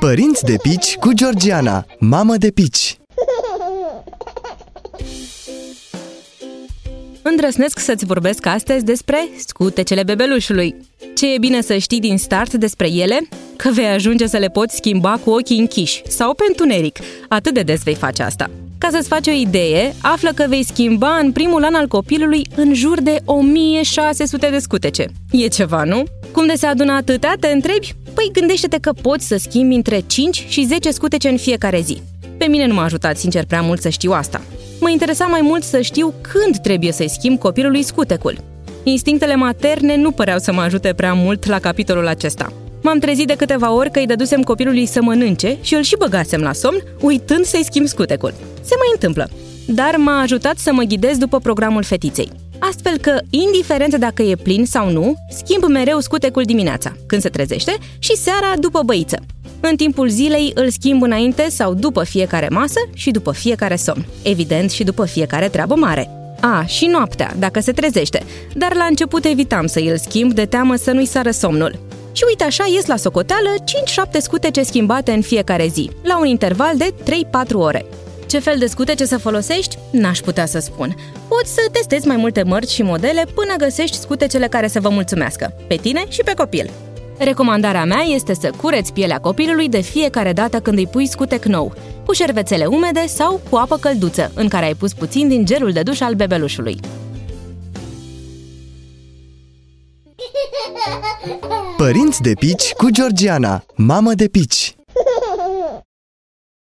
Părinți de pici cu Georgiana, mamă de pici Îndrăsnesc să-ți vorbesc astăzi despre scutecele bebelușului. Ce e bine să știi din start despre ele? Că vei ajunge să le poți schimba cu ochii închiși sau pe întuneric. Atât de des vei face asta. Ca să-ți faci o idee, află că vei schimba în primul an al copilului în jur de 1600 de scutece. E ceva, nu? Cum de se adună atâtea, te întrebi? Păi gândește-te că poți să schimbi între 5 și 10 scutece în fiecare zi. Pe mine nu m-a ajutat sincer prea mult să știu asta. Mă interesa mai mult să știu când trebuie să-i schimb copilului scutecul. Instinctele materne nu păreau să mă ajute prea mult la capitolul acesta. M-am trezit de câteva ori că îi dădusem copilului să mănânce și îl și băgasem la somn, uitând să-i schimb scutecul. Se mai întâmplă. Dar m-a ajutat să mă ghidez după programul fetiței. Astfel că, indiferent dacă e plin sau nu, schimb mereu scutecul dimineața, când se trezește, și seara după băiță. În timpul zilei îl schimb înainte sau după fiecare masă și după fiecare somn. Evident și după fiecare treabă mare. A, și noaptea, dacă se trezește, dar la început evitam să îl schimb de teamă să nu-i sară somnul. Și uite așa ies la socoteală 5-7 scutece schimbate în fiecare zi, la un interval de 3-4 ore. Ce fel de scutece să folosești? N-aș putea să spun. Poți să testezi mai multe mărci și modele până găsești scutecele care să vă mulțumească, pe tine și pe copil. Recomandarea mea este să cureți pielea copilului de fiecare dată când îi pui scutec nou, cu șervețele umede sau cu apă călduță, în care ai pus puțin din gelul de duș al bebelușului. Părinți de pici cu Georgiana, mamă de pici